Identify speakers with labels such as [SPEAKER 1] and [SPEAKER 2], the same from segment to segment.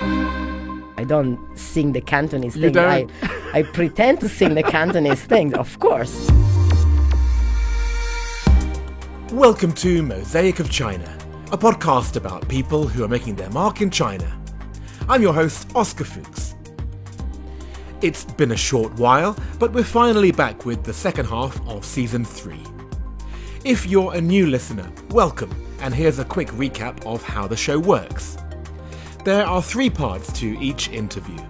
[SPEAKER 1] I don't sing the Cantonese
[SPEAKER 2] You
[SPEAKER 1] thing.
[SPEAKER 2] don't?
[SPEAKER 1] I, I pretend to sing the Cantonese thing, of course.
[SPEAKER 2] Welcome to Mosaic of China, a podcast about people who are making their mark in China. I'm your host, Oscar Fuchs. It's been a short while, but we're finally back with the second half of season 3. If you're a new listener, welcome, and here's a quick recap of how the show works. There are three parts to each interview.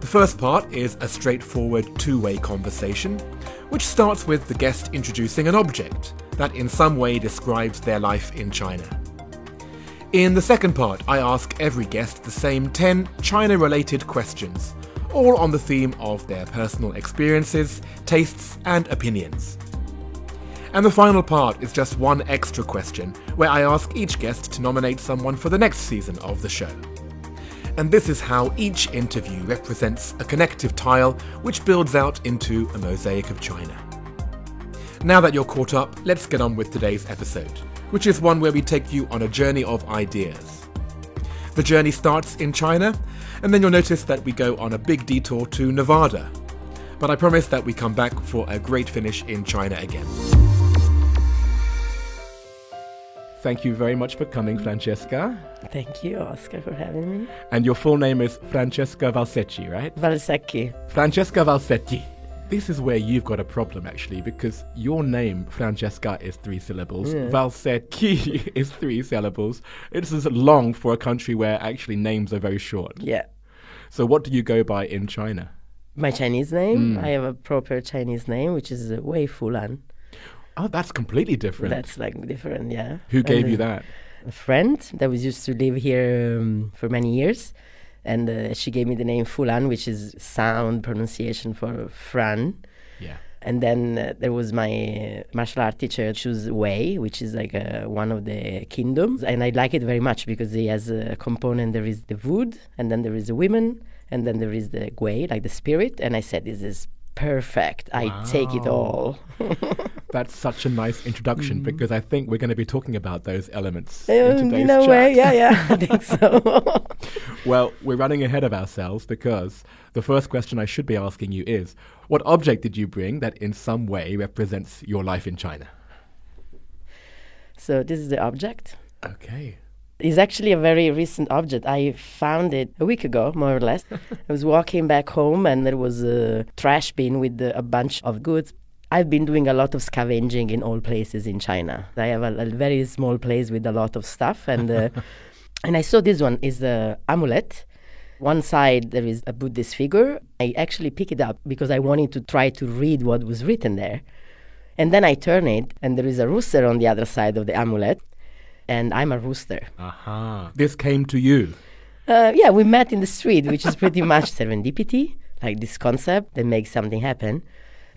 [SPEAKER 2] The first part is a straightforward two way conversation, which starts with the guest introducing an object that in some way describes their life in China. In the second part, I ask every guest the same 10 China related questions, all on the theme of their personal experiences, tastes, and opinions. And the final part is just one extra question, where I ask each guest to nominate someone for the next season of the show. And this is how each interview represents a connective tile which builds out into a mosaic of China. Now that you're caught up, let's get on with today's episode, which is one where we take you on a journey of ideas. The journey starts in China, and then you'll notice that we go on a big detour to Nevada. But I promise that we come back for a great finish in China again. Thank you very much for coming, Francesca.
[SPEAKER 1] Thank you, Oscar, for having me.
[SPEAKER 2] And your full name is Francesca Valsecchi, right?
[SPEAKER 1] Valsecchi.
[SPEAKER 2] Francesca Valsecchi. This is where you've got a problem actually, because your name, Francesca, is three syllables.
[SPEAKER 1] Yeah.
[SPEAKER 2] Valsecchi is three syllables. It's as long for a country where actually names are very short.
[SPEAKER 1] Yeah.
[SPEAKER 2] So what do you go by in China?
[SPEAKER 1] My Chinese name,
[SPEAKER 2] Mm.
[SPEAKER 1] I have a proper Chinese name, which is Wei Fulan.
[SPEAKER 2] Oh, that's completely different.
[SPEAKER 1] That's like different, yeah.
[SPEAKER 2] Who gave
[SPEAKER 1] And,
[SPEAKER 2] you that?
[SPEAKER 1] A friend that was used to live here um, for many years. And uh, she gave me the name Fulan, which is sound pronunciation for Fran.
[SPEAKER 2] Yeah.
[SPEAKER 1] And then uh, there was my uh, martial art teacher, chose Wei, which is like uh, one of the kingdoms. And I like it very much because he has a component there is the wood, and then there is the women, and then there is the Gui, like the spirit. And I said, this is perfect. I take it all.
[SPEAKER 2] That's such a nice introduction because I think we're going to be talking about those elements
[SPEAKER 1] Uh,
[SPEAKER 2] in
[SPEAKER 1] in
[SPEAKER 2] today's
[SPEAKER 1] a
[SPEAKER 2] chat.
[SPEAKER 1] way, yeah, yeah, I think so.
[SPEAKER 2] Well, we're running ahead of ourselves because the first question I should be asking you is what object did you bring that in some way represents your life in China?
[SPEAKER 1] so this is the object.
[SPEAKER 2] Okay.
[SPEAKER 1] It's actually a very recent object. I found it a week ago, more or less. I was walking back home and there was a trash bin with a bunch of goods. I've been doing a lot of scavenging in all places in China. I have a, a very small place with a lot of stuff, and uh, and I saw this one is the amulet. One side there is a Buddhist figure. I actually pick it up because I wanted to try to read what was written there. And then I turn it, and there is a rooster on the other side of the amulet, and I'm a rooster.
[SPEAKER 2] Aha. This came to you.
[SPEAKER 1] Uh, yeah, we met in the street, which is pretty much serendipity, like this concept that makes something happen.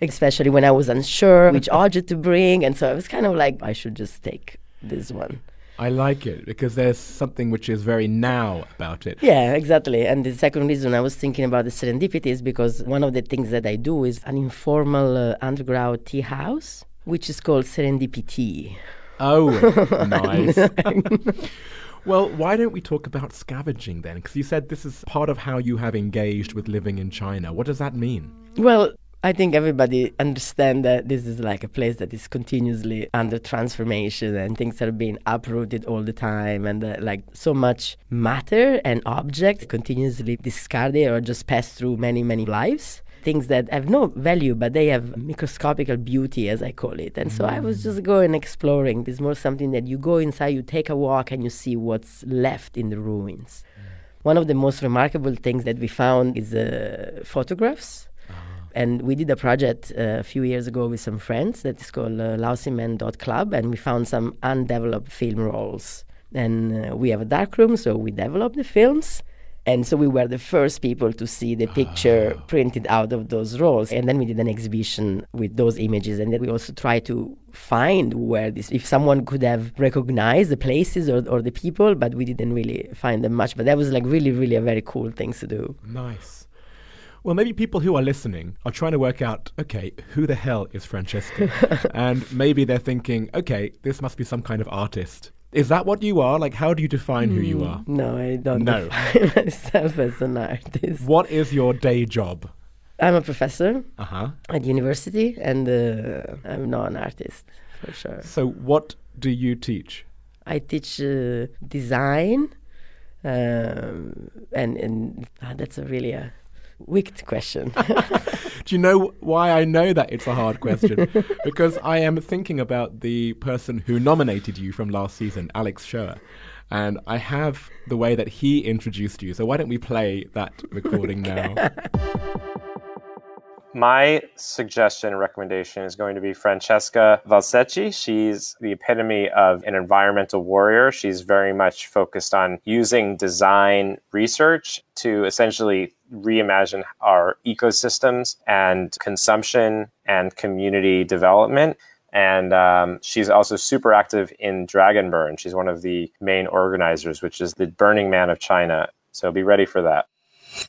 [SPEAKER 1] Especially when I was unsure which object to bring, and so I was kind of like, I should just take this one.
[SPEAKER 2] I like it because there's something which is very now about it.
[SPEAKER 1] Yeah, exactly. And the second reason I was thinking about the serendipity is because one of the things that I do is an informal uh, underground tea house, which is called Serendipity.
[SPEAKER 2] Oh, nice. well, why don't we talk about scavenging then? Because you said this is part of how you have engaged with living in China. What does that mean?
[SPEAKER 1] Well, I think everybody understand that this is like a place that is continuously under transformation and things are being uprooted all the time and uh, like so much matter and object continuously discarded or just passed through many many lives things that have no value but they have microscopical beauty as i call it. And so i was just going exploring. It's more something that you go inside you take a walk and you see what's left in the ruins. One of the most remarkable things that we found is uh, photographs. And we did a project uh, a few years ago with some friends that is called uh, Club, and we found some undeveloped film rolls. And uh, we have a dark room, so we developed the films. And so we were the first people to see the picture ah. printed out of those rolls. And then we did an exhibition with those images. And then we also tried to find where this, if someone could have recognized the places or, or the people, but we didn't really find them much. But that was like really, really a very cool thing to do.
[SPEAKER 2] Nice. Well, maybe people who are listening are trying to work out, okay, who the hell is Francesca? and maybe they're thinking, okay, this must be some kind of artist. Is that what you are? Like, how do you define who you
[SPEAKER 1] Mm,
[SPEAKER 2] are?
[SPEAKER 1] No, I don't
[SPEAKER 2] No.
[SPEAKER 1] define myself as an artist.
[SPEAKER 2] What is your day job?
[SPEAKER 1] I'm a professor
[SPEAKER 2] Uh huh.
[SPEAKER 1] at university, and uh, I'm not an artist for sure.
[SPEAKER 2] So, what do you teach?
[SPEAKER 1] I teach uh, design, um, and and ah, that's a really a wicked question.
[SPEAKER 2] Do you know why I know that it's a hard question? because I am thinking about the person who nominated you from last season, Alex Schoer. And I have the way that he introduced you. So why don't we play that recording now?
[SPEAKER 3] My suggestion and recommendation is going to be Francesca Valsecchi. She's the epitome of an environmental warrior. She's very much focused on using design research to essentially reimagine our ecosystems and consumption and community development. And um, she's also super active in Dragon Burn. She's one of the main organizers, which is the Burning Man of China. So be ready for that.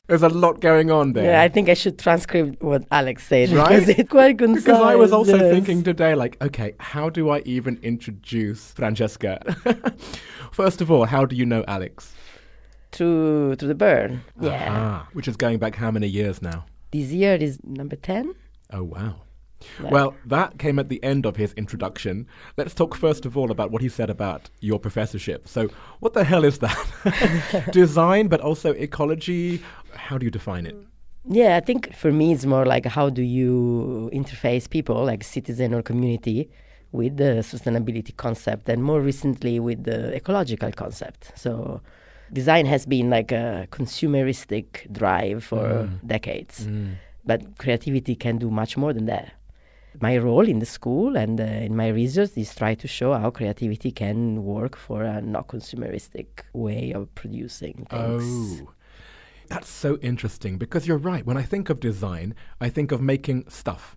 [SPEAKER 2] There's a lot going on there.
[SPEAKER 1] yeah, I think I should transcribe what Alex said
[SPEAKER 2] Right?
[SPEAKER 1] because it's quite concise.
[SPEAKER 2] because I was also
[SPEAKER 1] yes.
[SPEAKER 2] thinking today, like, okay, how do I even introduce Francesca? First of all, how do you know Alex?
[SPEAKER 1] To to the burn. Yeah,
[SPEAKER 2] Ah, which is going back how many years now?
[SPEAKER 1] this year is number ten.
[SPEAKER 2] Oh, wow.
[SPEAKER 1] Like-
[SPEAKER 2] Well, that came at the end of his introduction. Let's talk first of all about what he said about your professorship. So, what the hell is that? Design, but also ecology. How do you define it?
[SPEAKER 1] Yeah, I think for me it's more like how do you interface people, like citizen or community, with the sustainability concept, and more recently with the ecological concept. So, design has been like a consumeristic drive for decades, but creativity can do much more than that. My role in the school and uh, in my research is try to show how creativity can work for a not consumeristic way of producing things.
[SPEAKER 2] Oh. That's so interesting because you're right. When I think of design, I think of making stuff.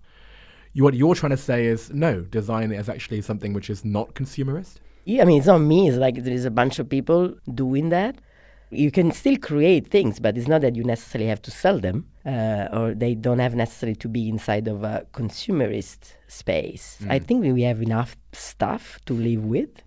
[SPEAKER 2] You, what you're trying to say is no, design is actually something which is not consumerist.
[SPEAKER 1] Yeah, I mean, it's not me. It's like there is a bunch of people doing that. You can still create things, but it's not that you necessarily have to sell them, uh, or they don't have necessarily to be inside of a consumerist space. I think we have enough stuff to live with.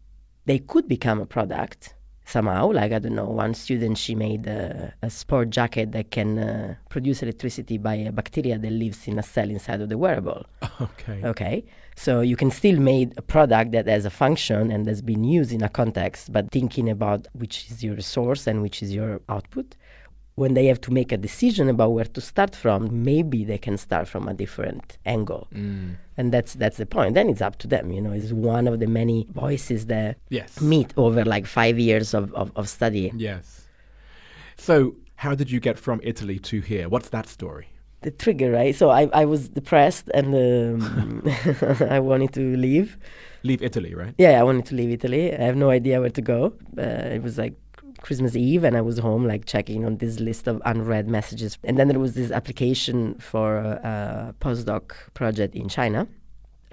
[SPEAKER 1] They could become a product somehow. Like I don't know, one student she made a, a sport jacket that can uh, produce electricity by a bacteria that lives in a cell inside of the wearable.
[SPEAKER 2] Okay.
[SPEAKER 1] Okay, so you can still make a product that has a function and has been used in a context, but thinking about which is your source and which is your output. When they have to make a decision about where to start from, maybe they can start from a different angle, and that's that's the point. Then it's up to them. You know, it's one of the many voices that
[SPEAKER 2] Yes.
[SPEAKER 1] meet over like five years of, of, of study.
[SPEAKER 2] Yes. So, how did you get from Italy to here? What's that story?
[SPEAKER 1] the trigger, right? So I, I was depressed and um, I wanted to leave.
[SPEAKER 2] Leave Italy, right?
[SPEAKER 1] Yeah, I wanted to leave Italy. I have no idea where to go. Uh, it was like Christmas Eve, and I was home, like checking on this list of unread messages. And then there was this application for a postdoc project in China.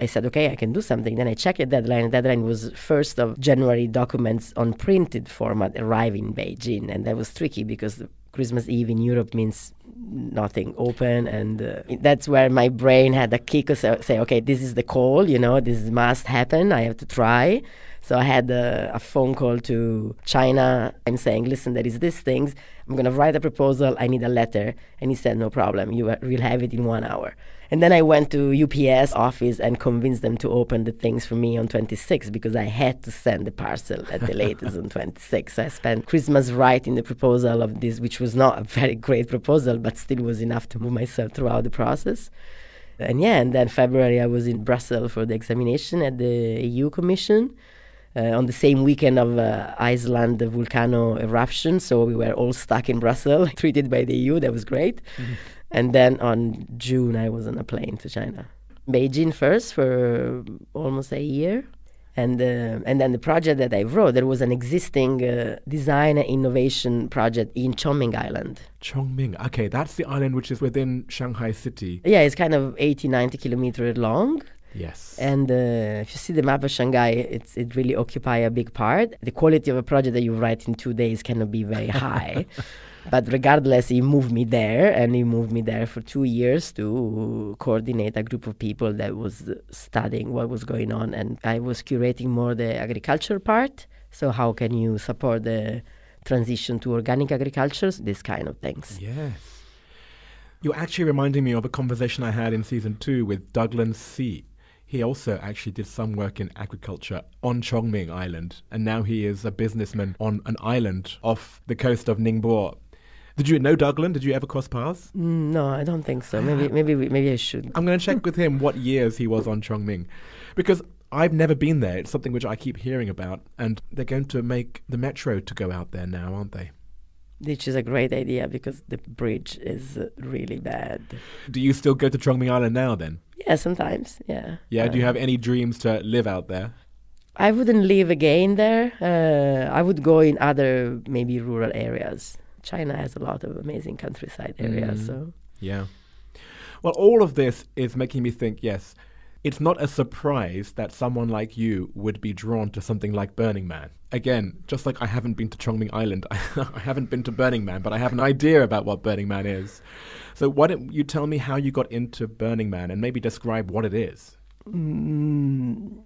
[SPEAKER 1] I said, okay, I can do something. Then I checked the deadline. The deadline was 1st of January documents on printed format arrive in Beijing. And that was tricky because Christmas Eve in Europe means nothing open. And uh, that's where my brain had a kick say, okay, this is the call, you know, this must happen. I have to try. So I had a, a phone call to China. I'm saying, listen, there is this thing. I'm going to write a proposal. I need a letter. And he said, no problem. You will have it in one hour. And then I went to UPS office and convinced them to open the things for me on 26 because I had to send the parcel at the latest on 26. So I spent Christmas writing the proposal of this, which was not a very great proposal, but still was enough to move myself throughout the process. And yeah, and then February I was in Brussels for the examination at the EU Commission. Uh, on the same weekend of uh, Iceland the volcano eruption, so we were all stuck in Brussels, treated by the EU. That was great. And then on June, I was on a plane to China, Beijing first for almost a year, and uh, and then the project that I wrote, there was an existing uh, design and innovation project in Chongming Island.
[SPEAKER 2] Chongming. Okay, that's the island which is within Shanghai city.
[SPEAKER 1] Yeah, it's kind of 80, 90 kilometers long.
[SPEAKER 2] Yes.
[SPEAKER 1] And uh, if you see the map of Shanghai, it's it really occupy a big part. The quality of a project that you write in two days cannot be very high. but regardless, he moved me there, and he moved me there for two years to coordinate a group of people that was uh, studying what was going on. And I was curating more the agriculture part, So how can you support the transition to organic agriculture? These kind of things.
[SPEAKER 2] Yes. You're actually reminding me of a conversation I had in season two with Douglas C. He also actually did some work in agriculture on Chongming Island, and now he is a businessman on an island off the coast of Ningbo. Did you know Douglas? Did you ever cross paths?
[SPEAKER 1] Mm, No, I don't think so. Maybe, maybe, maybe I should.
[SPEAKER 2] I'm going to check with him what years he was on Chongming, because I've never been there. It's something which I keep hearing about, and they're going to make the metro to go out there now, aren't they?
[SPEAKER 1] Which is a great idea because the bridge is really bad.
[SPEAKER 2] Do you still go to Chongming Island now? Then,
[SPEAKER 1] Yeah, sometimes. Yeah.
[SPEAKER 2] yeah. Do you
[SPEAKER 1] Uh,
[SPEAKER 2] have any dreams to live out there?
[SPEAKER 1] I wouldn't live again there. Uh, I would go in other maybe rural areas. China has a lot of amazing countryside areas.
[SPEAKER 2] Mm.
[SPEAKER 1] So
[SPEAKER 2] Yeah. Well, all of this is making me think. Yes, it's not a surprise that someone like you would be drawn to something like Burning Man. Again, just like I haven't been to Chongming Island, I haven't been to Burning Man, but I have an idea about what Burning Man is. So why don't you tell me how you got into Burning Man and maybe describe what it is?
[SPEAKER 1] mm,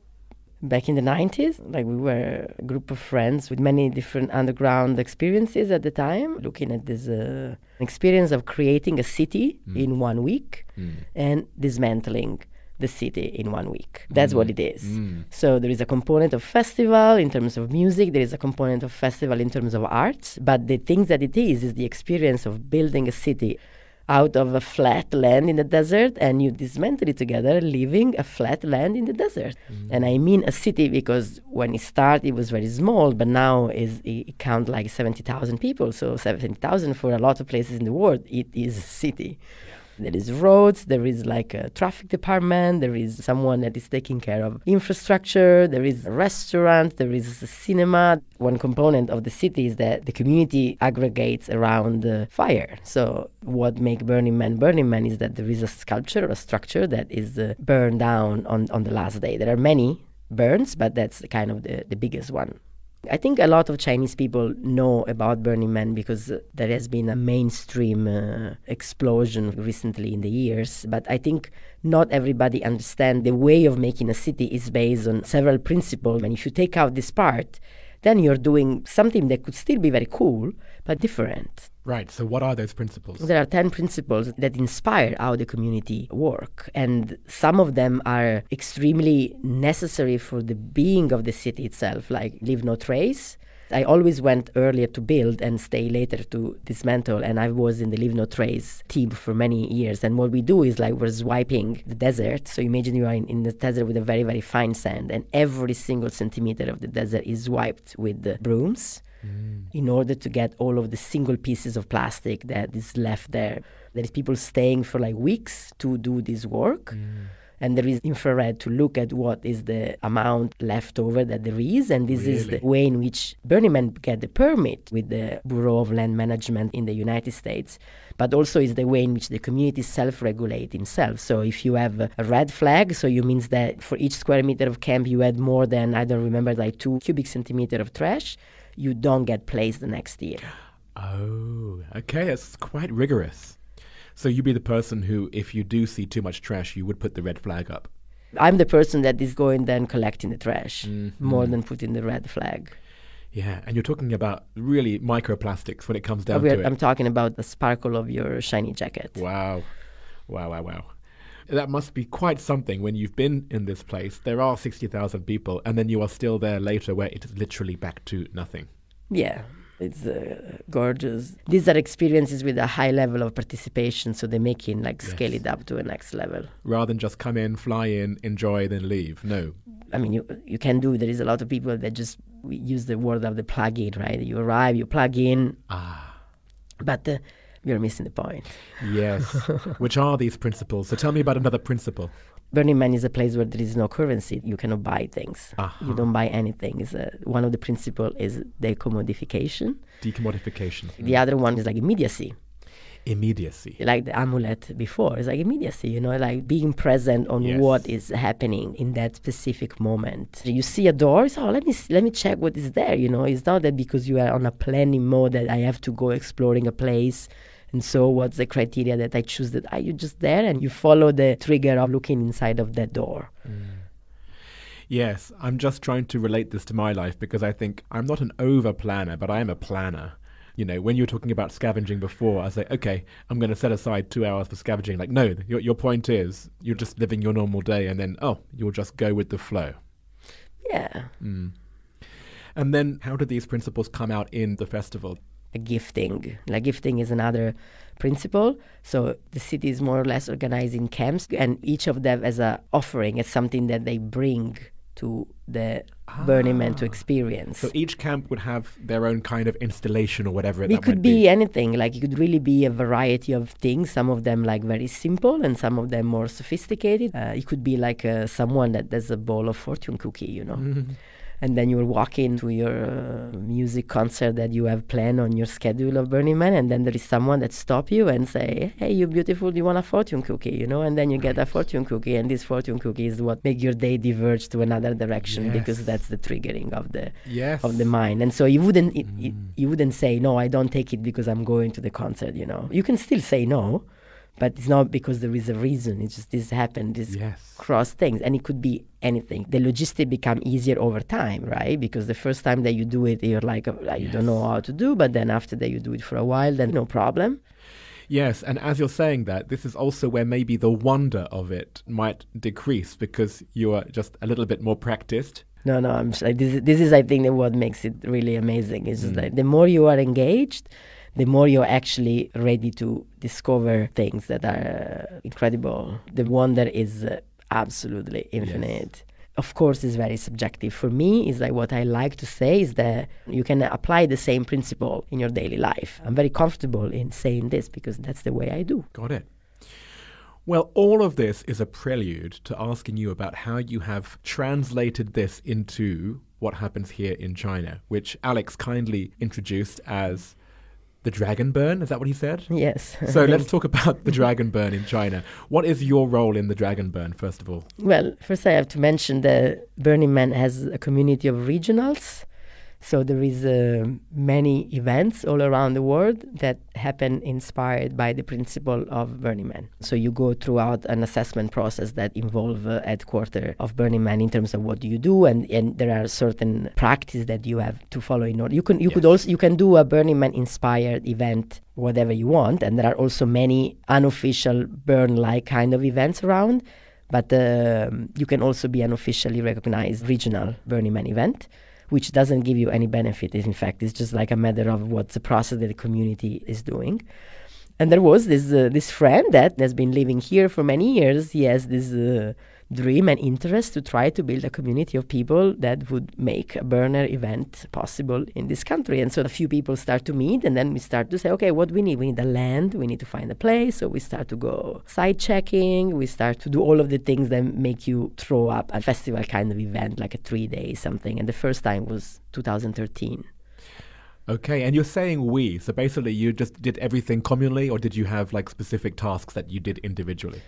[SPEAKER 1] back in the 90s, like we were a group of friends with many different underground experiences at the time, looking at this uh, experience of creating a city in one week and dismantling the city in one week. That's what it is. So there is a component of festival in terms of music, there is a component of festival in terms of arts, but the thing that it is is the experience of building a city out of a flat land in the desert and you dismantle it together, leaving a flat land in the desert. Mm. And I mean a city because when it started, it was very small, but now is it, it count like 70,000 people. So 70,000 for a lot of places in the world, it is a city. There is roads, there is like a traffic department, there is someone that is taking care of infrastructure, there is a restaurant, there is a cinema. One component of the city is that the community aggregates around the fire. So what make Burning Man Burning Man is that there is a sculpture, a structure that is uh, burned down on, on the last day. There are many burns, but that's kind of the, the biggest one. I think a lot of Chinese people know about Burning Man because there has been a mainstream uh, explosion recently in the years. But I think not everybody understands the way of making a city is based on several principles. And if you take out this part, then you're doing something that could still be very cool, but different.
[SPEAKER 2] Right. So what are those principles?
[SPEAKER 1] There are 10 principles that inspire how the community work and some of them are extremely necessary for the being of the city itself like leave no trace. I always went earlier to build and stay later to dismantle and I was in the leave no trace team for many years and what we do is like we're swiping the desert so imagine you are in, in the desert with a very very fine sand and every single centimeter of the desert is wiped with the brooms mm. in order to get all of the single pieces of plastic that is left there. There is people staying for like weeks to do this work. Mm. And there is infrared to look at what is the amount left over that there is. And this is the way in which Burning Man get the permit with the Bureau of Land Management in the United States. But also is the way in which the community self-regulate himself. So if you have a red flag, so you means that for each square meter of camp you had more than, I don't remember, like two cubic centimeter of trash, you don't get placed the next year.
[SPEAKER 2] Oh, okay. It's quite rigorous. So you'd be the person who, if you do see too much trash, you would put the red flag up.
[SPEAKER 1] I'm the person that is going then collecting the trash mm-hmm. more than putting the red flag.
[SPEAKER 2] Yeah, and you're talking about really microplastics when it comes down
[SPEAKER 1] We're-
[SPEAKER 2] to it.
[SPEAKER 1] I'm talking about the sparkle of your shiny jacket.
[SPEAKER 2] Wow. Wow, wow, wow. That must be quite something when you've been in this place. There are 60,000 people, and then you are still there later where it is literally back to nothing.
[SPEAKER 1] Yeah, it's uh, gorgeous. These are experiences with a high level of participation, so they make it like scale it up to a next level.
[SPEAKER 2] Rather than just come in, fly in, enjoy, then leave. No.
[SPEAKER 1] I mean, you you can do. There is a lot of people that just use the word of the plug in, right? You arrive, you plug in,
[SPEAKER 2] Ah,
[SPEAKER 1] but uh, you're missing the point.
[SPEAKER 2] yes. Which are these principles? So tell me about another principle.
[SPEAKER 1] Burning Man is a place where there is no currency. You cannot buy things.
[SPEAKER 2] Uh-huh.
[SPEAKER 1] You don't buy anything. It's, uh, one of the principles is decommodification.
[SPEAKER 2] Decommodification.
[SPEAKER 1] The other one is like immediacy.
[SPEAKER 2] Immediacy.
[SPEAKER 1] like the amulet before. It's like immediacy, you know, like being present on
[SPEAKER 2] Yes.
[SPEAKER 1] what is happening in that specific moment. You see a door, so oh, let me let me check what is there. You know, it's not that because you are on a planning mode that I have to go exploring a place. And so, what's the criteria that I choose? That are you just there and you follow the trigger of looking inside of that door?
[SPEAKER 2] Yes, I'm just trying to relate this to my life because I think I'm not an over planner, but I am a planner. You know, when you were talking about scavenging before, I say, okay, I'm going to set aside two hours for scavenging. Like, no, your, your point is you're just living your normal day and then, oh, you'll just go with the flow.
[SPEAKER 1] Yeah.
[SPEAKER 2] Mm. And then how do these principles come out in the festival?
[SPEAKER 1] A gifting. Like gifting is another principle. So the city is more or less organized in camps, and each of them as a offering, as something that they bring to the Burning Man to experience.
[SPEAKER 2] So each camp would have their own kind of installation or whatever.
[SPEAKER 1] It
[SPEAKER 2] that
[SPEAKER 1] could be, anything. Like it could really be a variety of things. Some of them like very simple, and some of them more sophisticated. Uh, it could be like uh, someone that does a bowl of fortune cookie, you know. And then you're walking to your uh, music concert that you have planned on your schedule of Burning Man, and then there is someone that stop you and say, "Hey, you beautiful, do you want a fortune cookie?" You know, and then you get a fortune cookie, and this fortune cookie is what make your day diverge to another direction because that's the triggering of the
[SPEAKER 2] Yes.
[SPEAKER 1] of the mind. And so you wouldn't it, it, you wouldn't say no, I don't take it because I'm going to the concert. You know, you can still say no, but it's not because there is a reason. It's just this happened. This
[SPEAKER 2] Yes.
[SPEAKER 1] cross things, and it could be anything. The logistic become easier over time, right? Because the first time that you do it, you're like, uh, you don't know how to do, but then after that you do it for a while, then no problem.
[SPEAKER 2] Yes, and as you're saying that, this is also where maybe the wonder of it might decrease because you are just a little bit more practiced.
[SPEAKER 1] No, no, I'm s- like, this. Is, this is, I think, what makes it really amazing. Is just that the more you are engaged, the more you're actually ready to discover things that are uh, incredible. The wonder is uh, absolutely infinite. Of course, it's very subjective. For me, is like what I like to say is that you can apply the same principle in your daily life. I'm very comfortable in saying this because that's the way I do.
[SPEAKER 2] Got it. Well, all of this is a prelude to asking you about how you have translated this into what happens here in China, which Alex kindly introduced as the dragon burn. Is that what he said?
[SPEAKER 1] Yes.
[SPEAKER 2] So let's talk about the dragon burn in China. What is your role in the dragon burn, first of all?
[SPEAKER 1] Well, first I have to mention that Burning Man has a community of regionals. So there is uh, many events all around the world that happen inspired by the principle of Burning Man. So you go throughout an assessment process that involve uh, headquarter of Burning Man in terms of what do you do, and, and there are certain practices that you have to follow in order. You can you could also you can do a Burning Man inspired event whatever you want, and there are also many unofficial burn like kind of events around but um, you can also be an officially recognized regional Burning Man event, which doesn't give you any benefit. In fact, it's just like a matter of what's the process that the community is doing. And there was this uh, this friend that has been living here for many years. He has this uh, dream and interest to try to build a community of people that would make a burner event possible in this country. And so a few people start to meet, and then we start to say, okay, what we need? We need a land. We need to find a place. So we start to go site checking. We start to do all of the things that make you throw up a festival kind of event, like a three day something. And the first time was 2013.
[SPEAKER 2] Okay, and you're saying we. So basically, you just did everything communally, or did you have like specific tasks that you did individually?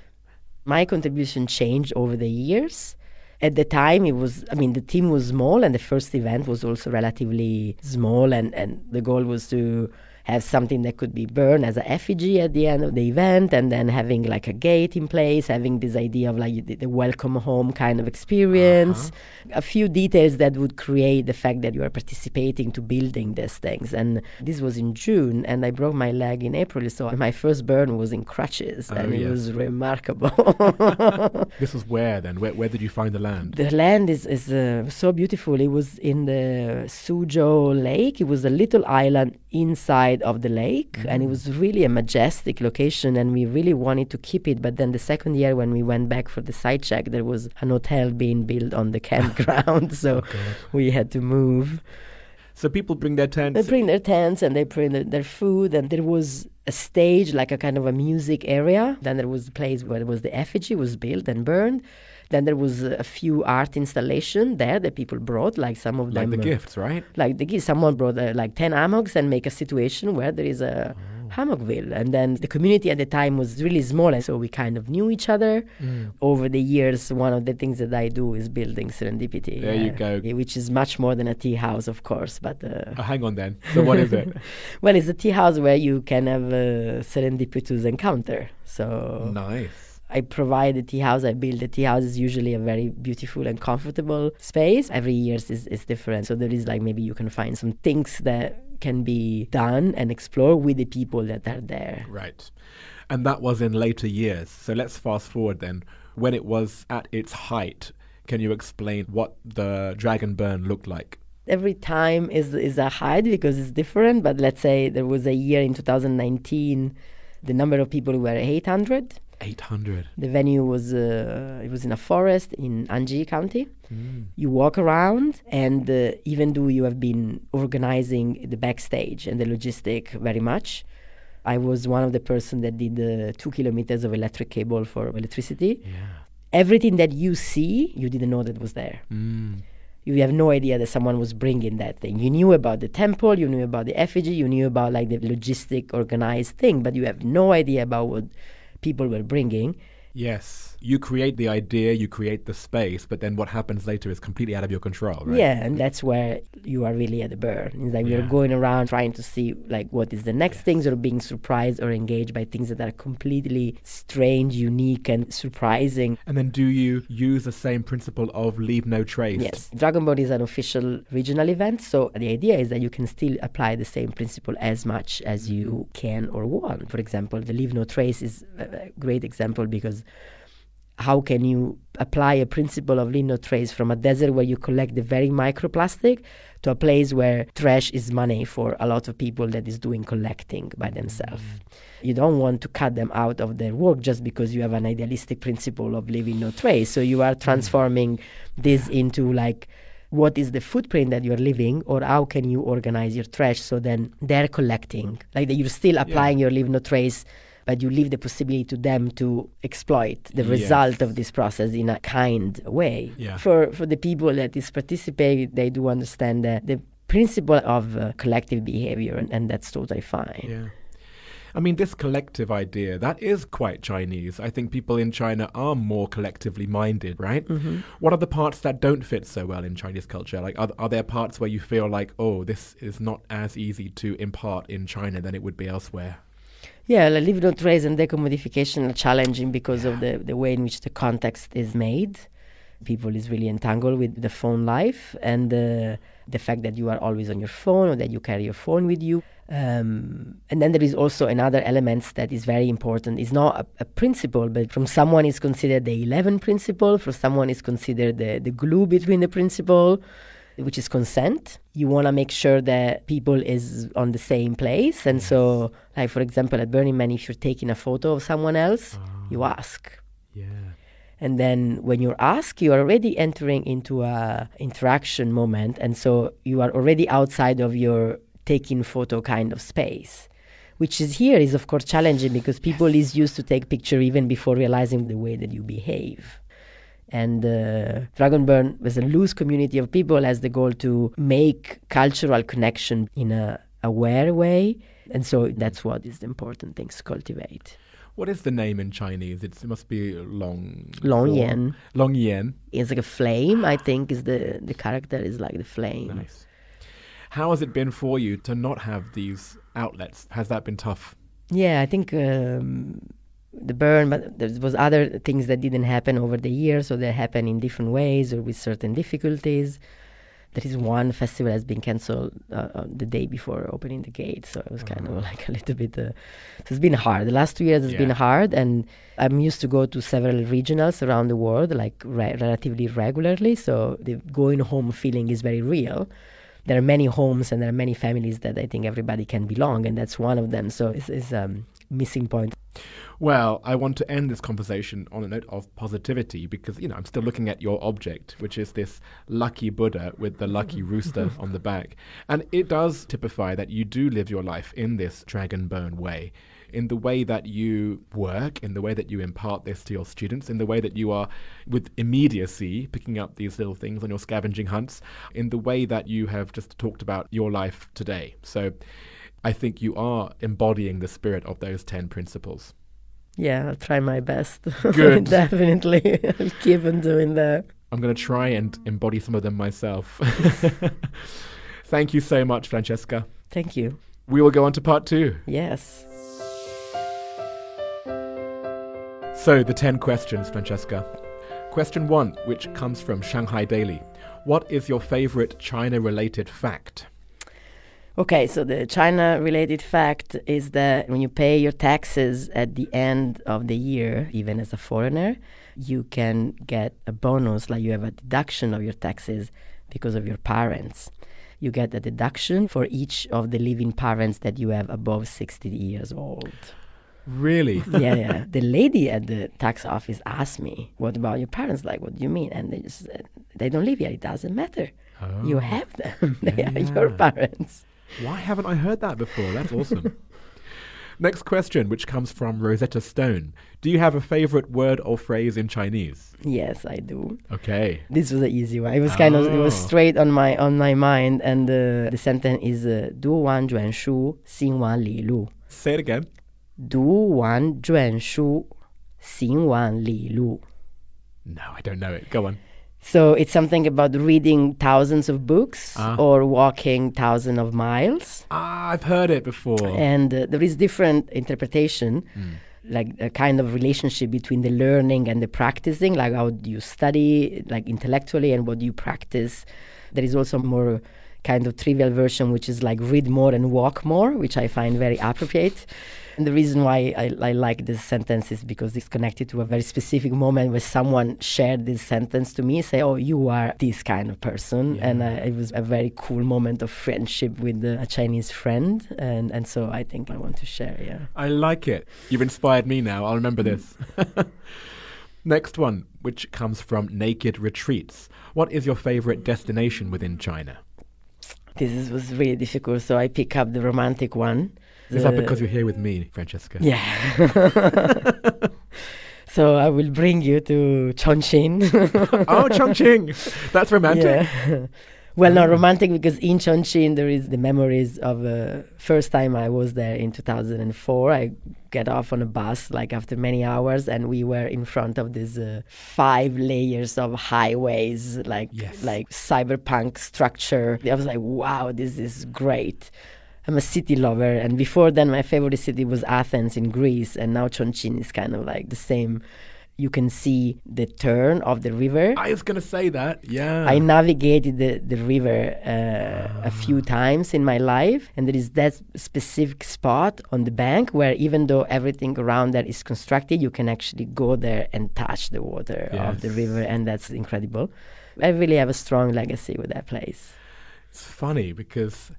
[SPEAKER 1] My contribution changed over the years. At the time, it was, I mean, the team was small, and the first event was also relatively small, and, and the goal was to have something that could be burned as an effigy at the end of the event, and then having like a gate in place, having this idea of like the, welcome home kind of experience, a few details that would create the fact that you are participating to building these things. And this was in June, and I broke my leg in April, so my first burn was in crutches,
[SPEAKER 2] Oh,
[SPEAKER 1] and it was remarkable.
[SPEAKER 2] This was where then? Where, where did you find the land?
[SPEAKER 1] The land is, is uh, so beautiful. It was in the Suzhou Lake. It was a little island inside of the lake, and it mm-hmm. was really a majestic location. And we really wanted to keep it. But then the second year, when we went back for the site check, there was an hotel being built on the campground, so oh, we had to move.
[SPEAKER 2] So people bring their tents.
[SPEAKER 1] They bring their tents and they bring their, their food, and there was a stage, like a kind of a music area. Then there was a place where there was the effigy was built and burned. Then there was a few art installation there that people brought, like some of
[SPEAKER 2] like
[SPEAKER 1] them.
[SPEAKER 2] the
[SPEAKER 1] uh,
[SPEAKER 2] gifts, right?
[SPEAKER 1] Like the gift, someone brought uh, like ten hammocks and make a situation where there is a hammockville, and then the community at the time was really small, and so we kind of knew each other. Over the years, one of the things that I do is building serendipity.
[SPEAKER 2] There you
[SPEAKER 1] uh,
[SPEAKER 2] go.
[SPEAKER 1] Which is much more than a tea house, of course, but. Uh,
[SPEAKER 2] Oh, hang on then. So what is it?
[SPEAKER 1] well, it's a tea house where you can have a serendipitous encounter. So
[SPEAKER 2] nice.
[SPEAKER 1] I provide the tea house, I build the tea house is usually a very beautiful and comfortable space. Every year is, is different. So there is like maybe you can find some things that can be done and explore with the people that are there.
[SPEAKER 2] Right. And that was in later years. So let's fast forward then. When it was at its height, can you explain what the Dragon Burn looked like?
[SPEAKER 1] Every time is is a height because it's different. But let's say there was a year in 2019, the number of people were 800.
[SPEAKER 2] 800.
[SPEAKER 1] The venue was uh, it was in a forest in Anji County.
[SPEAKER 2] Mm.
[SPEAKER 1] You walk around, and uh, even though you have been organizing the backstage and the logistic very much, I was one of the person that did the two kilometers of electric cable for electricity.
[SPEAKER 2] Yeah.
[SPEAKER 1] Everything that you see, you didn't know that was there.
[SPEAKER 2] Mm.
[SPEAKER 1] You have no idea that someone was bringing that thing. You knew about the temple, you knew about the effigy, you knew about like the logistic organized thing, but you have no idea about what people were bringing.
[SPEAKER 2] Yes. You create the idea, you create the space, but then what happens later is completely out of your control, right?
[SPEAKER 1] Yeah, and that's where you are really at the burn. It's like
[SPEAKER 2] Yeah.
[SPEAKER 1] are going around trying to see like what is the next things or being surprised or engaged by things that are completely strange, unique and surprising.
[SPEAKER 2] And then do you use the same principle of leave no trace?
[SPEAKER 1] Yes. Dragon Burn is an official regional event, so the idea is that you can still apply the same principle as much as mm-hmm. you can or want. For example, the leave no trace is a great example because how can you apply a principle of leave no trace from a desert where you collect the very microplastic to a place where trash is money for a lot of people that is doing collecting by themselves. You don't want to cut them out of their work just because you have an idealistic principle of leaving no trace. So you are transforming this into like what is the footprint that you're leaving or how can you organize your trash so then they're collecting like that you're still applying your leave no trace but you leave the possibility to them to exploit the result of this process in a kind way
[SPEAKER 2] Yeah.
[SPEAKER 1] for for the people that is participate they do understand the, the principle of uh, collective behavior and, and that's totally fine
[SPEAKER 2] Yeah. I mean, this collective idea, that is quite Chinese. I think people in China are more collectively minded, right?
[SPEAKER 1] Mm-hmm.
[SPEAKER 2] What are the parts that don't fit so well in Chinese culture? Like, are, are there parts where you feel like, oh, this is not as easy to impart in China than it would be elsewhere?
[SPEAKER 1] Yeah, like leave no trace and decommodification are challenging because of the, the way in which the context is made. People is really entangled with the phone life and uh, the fact that you are always on your phone or that you carry your phone with you. Um, and then there is also another element that is very important. It's not a, a principle, but from someone is considered the 11 principle, for someone is considered the, the glue between the principle which is consent. You want to make sure that people is on the same place, and so, like for example, at Burning Man, if you're taking a photo of someone else, you ah. ask,
[SPEAKER 2] Yeah.
[SPEAKER 1] and then when you ask, you are already entering into a interaction moment, and so you are already outside of your taking photo kind of space. Which is here is of course challenging because people is used to take picture even before realizing the way that you behave and uh, Dragonburn was a loose community of people has the goal to make cultural connection in a aware way, and so that's what is the important things to cultivate.
[SPEAKER 2] What is the name in Chinese? It's, it must be Long.
[SPEAKER 1] Long
[SPEAKER 2] Huo-
[SPEAKER 1] Yen
[SPEAKER 2] Long Yen.
[SPEAKER 1] It's like a flame. I think is the the character is like the flame.
[SPEAKER 2] Nice. How has it been for you to not have these outlets? Has that been tough?
[SPEAKER 1] Yeah, I think um, the burn, but there was other things that didn't happen over the years, so they happen in different ways or with certain difficulties. There is one festival has been cancelled uh, uh, the day before opening the gate, so it was kind of like a little bit. Uh, so it's been hard. The last two years has been hard, and I'm used to go to several regionals around the world, like re- relatively regularly. So the going home feeling is very real there are many homes and there are many families that I think everybody can belong, and that's one of them. So it's, it's um, missing point.
[SPEAKER 2] Well, I want to end this conversation on a note of positivity because, you know, I'm still looking at your object, which is this lucky Buddha with the lucky rooster on the back. And it does typify that you do live your life in this dragon burn way, in the way that you work, in the way that you impart this to your students, in the way that you are with immediacy picking up these little things on your scavenging hunts, in the way that you have just talked about your life today. So I think you are embodying the spirit of those 10 principles.
[SPEAKER 1] Yeah, I'll try my best.
[SPEAKER 2] Good.
[SPEAKER 1] Definitely. I'll keep on doing that.
[SPEAKER 2] I'm going to try and embody some of them myself. Thank you so much, Francesca.
[SPEAKER 1] Thank you.
[SPEAKER 2] We will go on to part two.
[SPEAKER 1] Yes.
[SPEAKER 2] So, the 10 questions, Francesca. Question one, which comes from Shanghai Daily. What is your favorite China related fact?
[SPEAKER 1] Okay, so the China related fact is that when you pay your taxes at the end of the year, even as a foreigner, you can get a bonus, like you have a deduction of your taxes because of your parents. You get a deduction for each of the living parents that you have above 60 years old.
[SPEAKER 2] Really?
[SPEAKER 1] yeah, yeah. The lady at the tax office asked me, "What about your parents? Like, what do you mean?" And they just said, "They don't live here. It doesn't matter. You oh. have them. they are your parents."
[SPEAKER 2] Why haven't I heard that before? That's awesome. Next question, which comes from Rosetta Stone. Do you have a favorite word or phrase in Chinese?
[SPEAKER 1] Yes, I do.
[SPEAKER 2] Okay.
[SPEAKER 1] This was an easy one. It was kind of it was
[SPEAKER 2] ah.
[SPEAKER 1] straight on my on my mind, and uh, the sentence is uh, "Du wan juan shu, xin wan li lu."
[SPEAKER 2] Say it again.
[SPEAKER 1] Du wan juan shu, xin wan li lu.
[SPEAKER 2] No, I don't know it. Go on.
[SPEAKER 1] So it's something about reading thousands of books
[SPEAKER 2] Ah.
[SPEAKER 1] or walking thousands of miles.
[SPEAKER 2] Ah, I've heard it before.
[SPEAKER 1] and uh, there is different interpretation like a kind of relationship between the learning and the practicing like how do you study like intellectually and what do you practice there is also more kind of trivial version which is like read more and walk more which i find very appropriate and the reason why I, I like this sentence is because it's connected to a very specific moment where someone shared this sentence to me, say, "Oh, you are this kind of person," and uh, it was a very cool moment of friendship with uh, a Chinese friend, and and so I think I want to share. Yeah.
[SPEAKER 2] I like it. You've inspired me now. I'll remember this. Next one, which comes from Naked Retreats. What is your favorite destination within China?
[SPEAKER 1] This is, was really difficult, so I pick up the romantic one.
[SPEAKER 2] Is that because you're here with me, Francesca?
[SPEAKER 1] Yeah. so I will bring you to Chongqing.
[SPEAKER 2] oh, Chongqing. That's romantic.
[SPEAKER 1] Yeah. well, not romantic because in Chongqing there is the memories of uh, first time I was there in 2004. I get off on a bus like after many hours, and we were in front of these uh, five layers of highways, like
[SPEAKER 2] Yes.
[SPEAKER 1] like cyberpunk structure. I was like, wow, this is great. I'm a city lover, and before then, my favorite city was Athens in Greece, and now Chongqing is kind of like the same. You can see the turn of the river.
[SPEAKER 2] I was going to say that. Yeah.
[SPEAKER 1] I navigated the, the river uh, a few times in my life, and there is that specific spot on the bank where, even though everything around that is constructed, you can actually go there and touch the water of the river, and that's incredible. I really have a strong legacy with that place.
[SPEAKER 2] It's funny because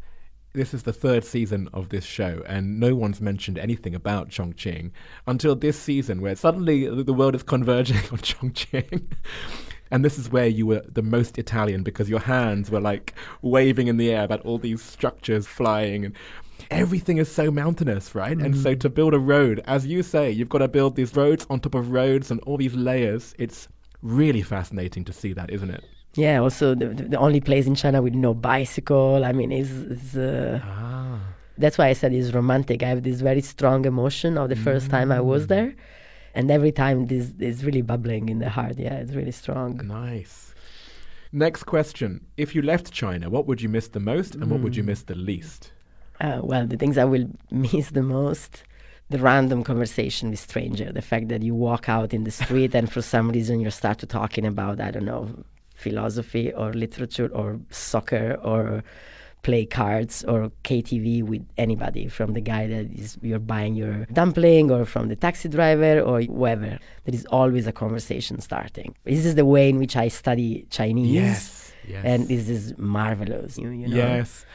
[SPEAKER 2] this is the third season of this show, and no one's mentioned anything about Chongqing until this season, where suddenly the world is converging on Chongqing. And this is where you were the most Italian because your hands were like waving in the air about all these structures flying and everything is so mountainous, right? And so mm. to build a road, as you say, you've got to build these roads on top of roads and all these layers. It's really fascinating to see that, isn't it?
[SPEAKER 1] Yeah, also the, the only place in China with no bicycle. I mean, it's, it's uh,
[SPEAKER 2] Ah.
[SPEAKER 1] that's why I said it's romantic. I have this very strong emotion of the first time I was there, and every time this is really bubbling in the heart. Yeah, it's really strong.
[SPEAKER 2] Nice. Next question. If you left China, what would you miss the most and what would you miss the least?
[SPEAKER 1] Uh, well, the things I will miss the most. The random conversation with stranger, the fact that you walk out in the street and for some reason you start to talking about I don't know philosophy or literature or soccer or play cards or KTV with anybody from the guy that is you're buying your dumpling or from the taxi driver or whoever. There is always a conversation starting. This is the way in which I study Chinese.
[SPEAKER 2] Yes. Yes.
[SPEAKER 1] And this is marvelous. You, you know?
[SPEAKER 2] Yes.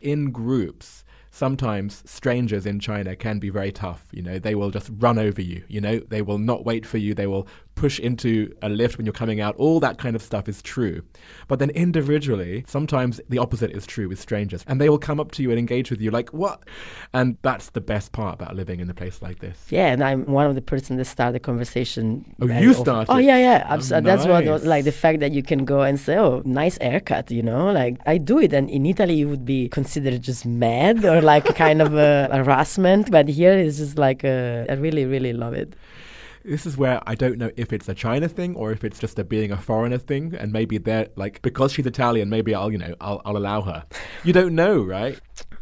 [SPEAKER 2] In groups, sometimes strangers in China can be very tough. You know, they will just run over you. You know, they will not wait for you. They will push into a lift when you're coming out. All that kind of stuff is true. But then individually, sometimes the opposite is true with strangers. And they will come up to you and engage with you like, what? And that's the best part about living in a place like this.
[SPEAKER 1] Yeah, and I'm one of the person that start the conversation.
[SPEAKER 2] Oh, you
[SPEAKER 1] often.
[SPEAKER 2] started?
[SPEAKER 1] Oh yeah, yeah.
[SPEAKER 2] Oh,
[SPEAKER 1] That's what like the fact that you can go and say, "Oh, nice haircut," you know. Like I do it, and in Italy you would be considered just mad or like a kind of a harassment, but here it's just like uh, I really, really love it.
[SPEAKER 2] This is where I don't know if it's a China thing or if it's just a being a foreigner thing, and maybe they're like because she's Italian, maybe I'll you know I'll I'll allow her. You don't know, right?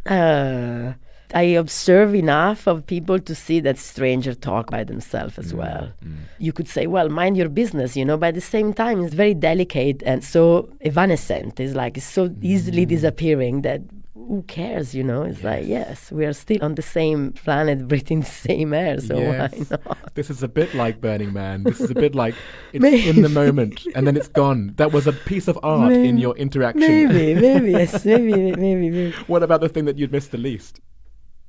[SPEAKER 1] Uh, I observe enough of people to see that stranger talk by themselves as mm, well. Mm. You could say, well, mind your business, you know, but at the same time, it's very delicate and so evanescent. It's like it's so mm. easily disappearing that who cares, you know? It's like, yes, we are still on the same planet, breathing the same air, so why not?
[SPEAKER 2] This is a bit like Burning Man. This is a bit like it's in the moment and then it's gone. That was a piece of art in your interaction.
[SPEAKER 1] Maybe, maybe, yes, maybe, maybe, maybe.
[SPEAKER 2] What about the thing that you'd missed the least?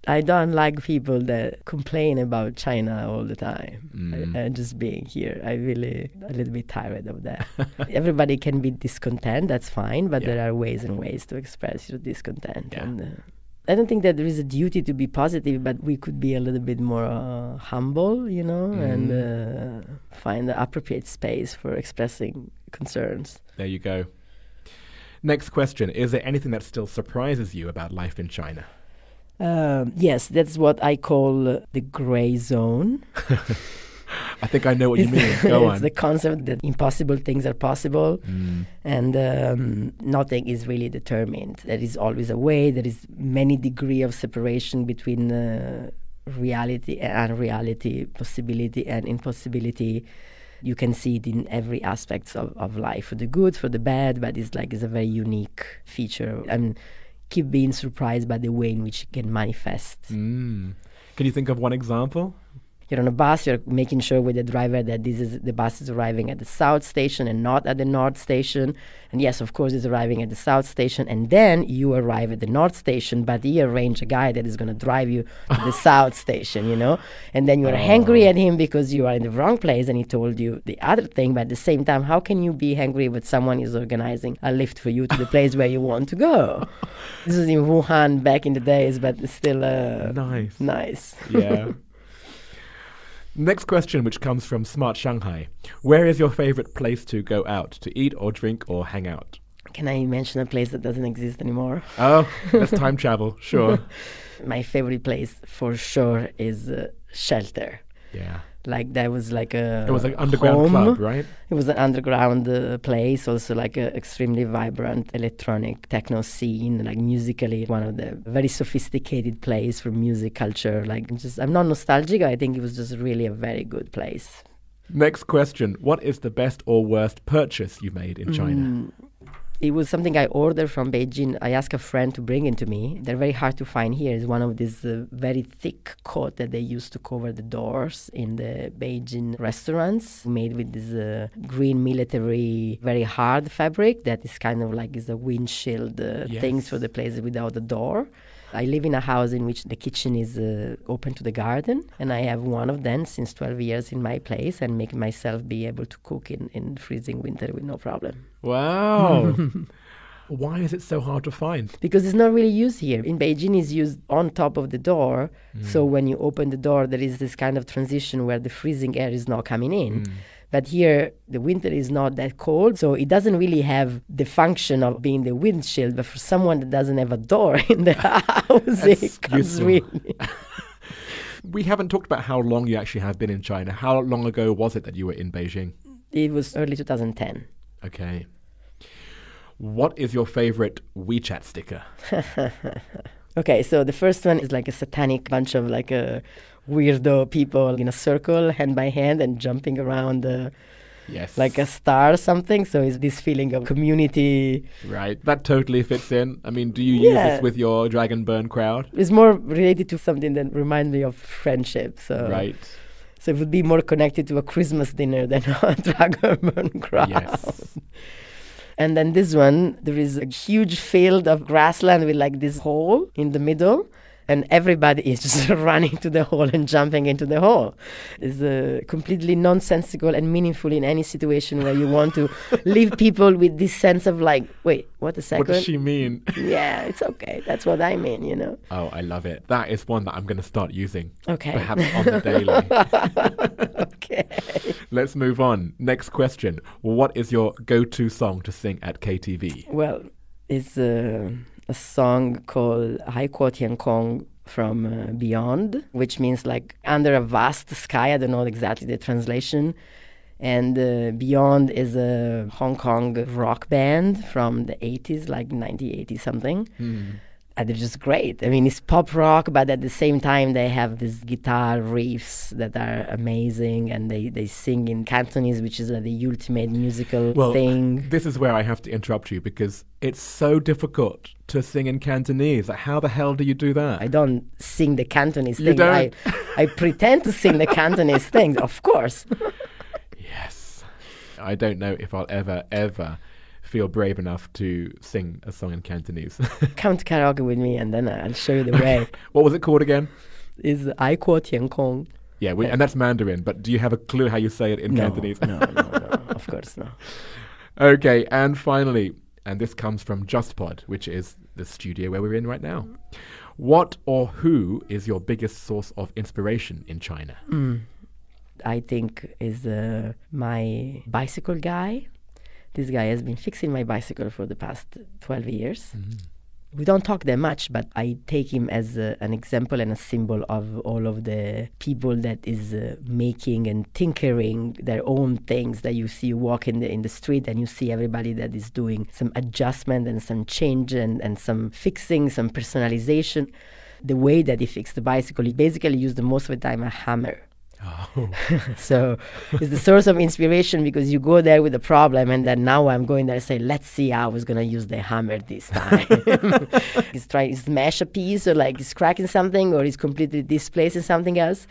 [SPEAKER 1] I don't like people that complain about China all the time.
[SPEAKER 2] Mm.
[SPEAKER 1] I, just being here, I really a little bit tired of that. Everybody can be discontent, that's fine, but
[SPEAKER 2] Yeah.
[SPEAKER 1] there are ways and ways to express your discontent.
[SPEAKER 2] Yeah.
[SPEAKER 1] And uh, I don't think that there is a duty to be positive, but we could be a little bit more uh, humble, you know, and
[SPEAKER 2] Mm.
[SPEAKER 1] uh, find the appropriate space for expressing concerns.
[SPEAKER 2] There you go. Next question Is there anything that still surprises you about life in China?
[SPEAKER 1] Um, yes, that's what I call uh, the gray zone.
[SPEAKER 2] I think I know what you mean. Go
[SPEAKER 1] it's
[SPEAKER 2] on.
[SPEAKER 1] the concept that impossible things are possible
[SPEAKER 2] Mm.
[SPEAKER 1] and um, nothing is really determined. There is always a way. There is many degree of separation between uh, reality and unreality, possibility and impossibility. You can see it in every aspect of, of life, for the good, for the bad, but it's like it's a very unique feature. And keep being surprised by the way in which it can manifest.
[SPEAKER 2] Mm. Can you think of one example?
[SPEAKER 1] You're on a bus, you're making sure with the driver that this is the bus is arriving at the south station and not at the north station. And yes, of course, it's arriving at the south station, and then you arrive at the north station, but he arranged a guy that is going to drive you to the south station, you know. And then you are angry at him because you are in the wrong place, and he told you the other thing. But at the same time, how can you be angry with someone who's organizing a lift for you to the place where you want to go? This is in Wuhan back in the days, but it's still uh,
[SPEAKER 2] Nice.
[SPEAKER 1] nice.
[SPEAKER 2] Yeah. Next question, which comes from SmartShanghai. Where is your favorite place to go out to eat or drink or hang out?
[SPEAKER 1] Can I mention a place that doesn't exist anymore?
[SPEAKER 2] Oh, let's time travel. Sure.
[SPEAKER 1] My favorite place for sure is uh, Shelter.
[SPEAKER 2] Yeah.
[SPEAKER 1] Like that was like a
[SPEAKER 2] It was like underground
[SPEAKER 1] home.
[SPEAKER 2] club, right?
[SPEAKER 1] It was an underground uh, place, also like a extremely vibrant electronic techno scene, like musically one of the very sophisticated place for music culture. Like just, I'm not nostalgic. I think it was just really a very good place.
[SPEAKER 2] Next question. What is the best or worst purchase you made in China?
[SPEAKER 1] Mm, It was something I ordered from Beijing. I asked a friend to bring it to me. They're very hard to find here. It's one of these uh, very thick coat that they use to cover the doors in the Beijing restaurants, made with this uh, green military, very hard fabric that is kind of like is a windshield uh, things for the place without a door. I live in a house in which the kitchen is uh, open to the garden, and I have one of them since 12 years in my place and make myself be able to cook in, in freezing winter with no problem.
[SPEAKER 2] Wow. Why is it so hard to find?
[SPEAKER 1] because it's not really used here. In Beijing, it's used on top of the door. So when you open the door, there is this kind of transition where the freezing air is not coming in. But here, the winter is not that cold, so it doesn't really have the function of being the windshield. But for someone that doesn't have a door in the house, it comes really.
[SPEAKER 2] We haven't talked about how long you actually have been in China. How long ago was it that you were in Beijing?
[SPEAKER 1] It was early 2010.
[SPEAKER 2] Okay. What is your favorite WeChat sticker?
[SPEAKER 1] Okay, so the first one is like a satanic bunch of like a weirdo people in a circle, hand by hand, and jumping around. Uh,
[SPEAKER 2] Yes.
[SPEAKER 1] like a star or something. So it's this feeling of community.
[SPEAKER 2] Right. That totally fits in. I mean, do you use this with your Dragon Burn crowd?
[SPEAKER 1] It's more related to something that reminds me of friendship. So
[SPEAKER 2] Right.
[SPEAKER 1] So it would be more connected to a Christmas dinner than a Dragon Burn crowd.
[SPEAKER 2] Yes.
[SPEAKER 1] And then this one, there is a huge field of grassland with like this hole in the middle. And everybody is just running to the hole and jumping into the hole. It's uh, completely nonsensical and meaningful in any situation where you want to leave people with this sense of like, wait, what a second?
[SPEAKER 2] What does she mean?
[SPEAKER 1] yeah, it's okay. That's what I mean, you know?
[SPEAKER 2] Oh, I love it. That is one that I'm going to start using.
[SPEAKER 1] Okay.
[SPEAKER 2] Perhaps on the daily.
[SPEAKER 1] okay.
[SPEAKER 2] Let's move on. Next question. What is your go-to song to sing at KTV?
[SPEAKER 1] Well, it's uh, a song called Hai Kuo Tian Kong from uh, Beyond, which means like under a vast sky. I don't know exactly the translation. And uh, Beyond is a Hong Kong rock band from the 80s, like 1980 something. And they're just great. I mean, it's pop rock, but at the same time, they have these guitar riffs that are amazing, and they, they sing in Cantonese, which is uh, the ultimate musical
[SPEAKER 2] Well,
[SPEAKER 1] thing.
[SPEAKER 2] this is where I have to interrupt you because it's so difficult to sing in Cantonese. Like, how the hell do you do that?
[SPEAKER 1] I don't sing the Cantonese
[SPEAKER 2] You
[SPEAKER 1] thing. I,
[SPEAKER 2] don't?
[SPEAKER 1] I pretend to sing the Cantonese thing, of course.
[SPEAKER 2] yes. I don't know if I'll ever, ever feel brave enough to sing a song in Cantonese.
[SPEAKER 1] Come to karaoke with me, and then I'll show you the way.
[SPEAKER 2] what was it called again?
[SPEAKER 1] Is ai kuo tian kong?
[SPEAKER 2] Yeah, we, and that's Mandarin, but do you have a clue how you say it in
[SPEAKER 1] No,
[SPEAKER 2] Cantonese?
[SPEAKER 1] no, no, no. Of course, not.
[SPEAKER 2] Okay, and finally, and this comes from JustPod, which is the studio where we're in right now. What or who is your biggest source of inspiration in China?
[SPEAKER 1] I think is uh, my bicycle guy. This guy has been fixing my bicycle for the past 12 years. We don't talk that much, but I take him as a, an example and a symbol of all of the people that is uh, making and tinkering their own things that you see walk in the in the street and you see everybody that is doing some adjustment and some change and, and some fixing, some personalization. The way that he fixed the bicycle, he basically used the most of the time a hammer.
[SPEAKER 2] Oh,
[SPEAKER 1] So it's the source of inspiration because you go there with a problem, and then now I'm going there and say, let's see how I was gonna use the hammer this time. he's trying to smash a piece, or like he's cracking something, or he's completely displacing something else.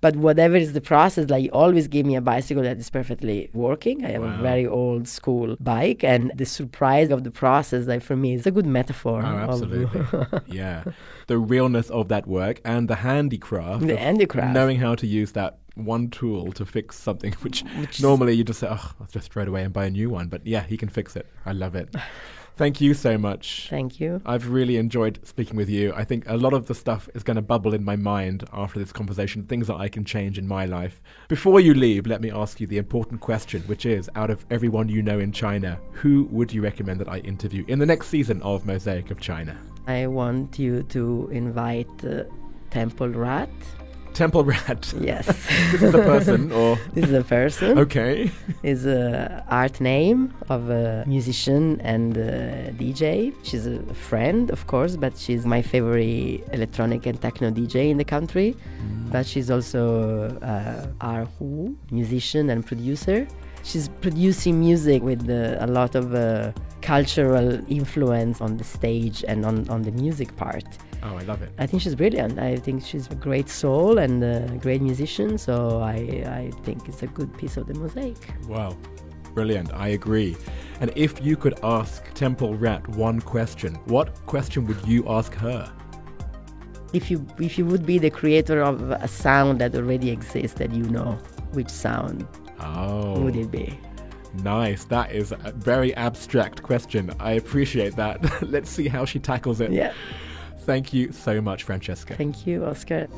[SPEAKER 1] But whatever is the process, like he always give me a bicycle that is perfectly working. I have
[SPEAKER 2] Wow.
[SPEAKER 1] a very old school bike, and the surprise of the process, like for me, is a good metaphor.
[SPEAKER 2] oh absolutely. yeah. The realness of that work and the handicraft.
[SPEAKER 1] The handicraft.
[SPEAKER 2] Knowing how to use that one tool to fix something, which, normally you just say, oh, I'll just throw it away and buy a new one. But yeah, he can fix it. I love it. Thank you so much.
[SPEAKER 1] Thank you.
[SPEAKER 2] I've really enjoyed speaking with you. I think a lot of the stuff is going to bubble in my mind after this conversation, things that I can change in my life. Before you leave, let me ask you the important question, which is out of everyone you know in China, who would you recommend that I interview in the next season of Mosaic of China?
[SPEAKER 1] I want you to invite uh, Temple Rat.
[SPEAKER 2] Temple Rat.
[SPEAKER 1] Yes.
[SPEAKER 2] this is a person, or.
[SPEAKER 1] this is a person.
[SPEAKER 2] Okay.
[SPEAKER 1] Is a art name of a musician and uh DJ. She's a friend, of course, but she's my favorite electronic and techno DJ in the country. But she's also uh, erhu, musician and producer. She's producing music with uh, a lot of uh, cultural influence on the stage and on, on the music part.
[SPEAKER 2] Oh, I love it.
[SPEAKER 1] I think she's brilliant. I think she's a great soul and a great musician. So I, I think it's a good piece of the mosaic.
[SPEAKER 2] Wow. Brilliant. I agree. And if you could ask Temple Rat one question, what question would you ask her?
[SPEAKER 1] If you if you would be the creator of a sound that already exists that you know, which sound
[SPEAKER 2] Oh.
[SPEAKER 1] would it be?
[SPEAKER 2] Nice. That is a very abstract question. I appreciate that. Let's see how she tackles it.
[SPEAKER 1] Yeah.
[SPEAKER 2] Thank you so much, Francesca.
[SPEAKER 1] Thank you, Oscar.